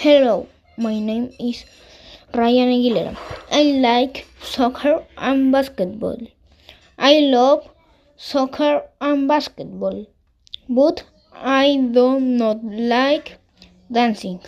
Hello, my name is Ryan Aguilera. I like soccer and basketball. I love soccer and basketball, but I do not like dancing.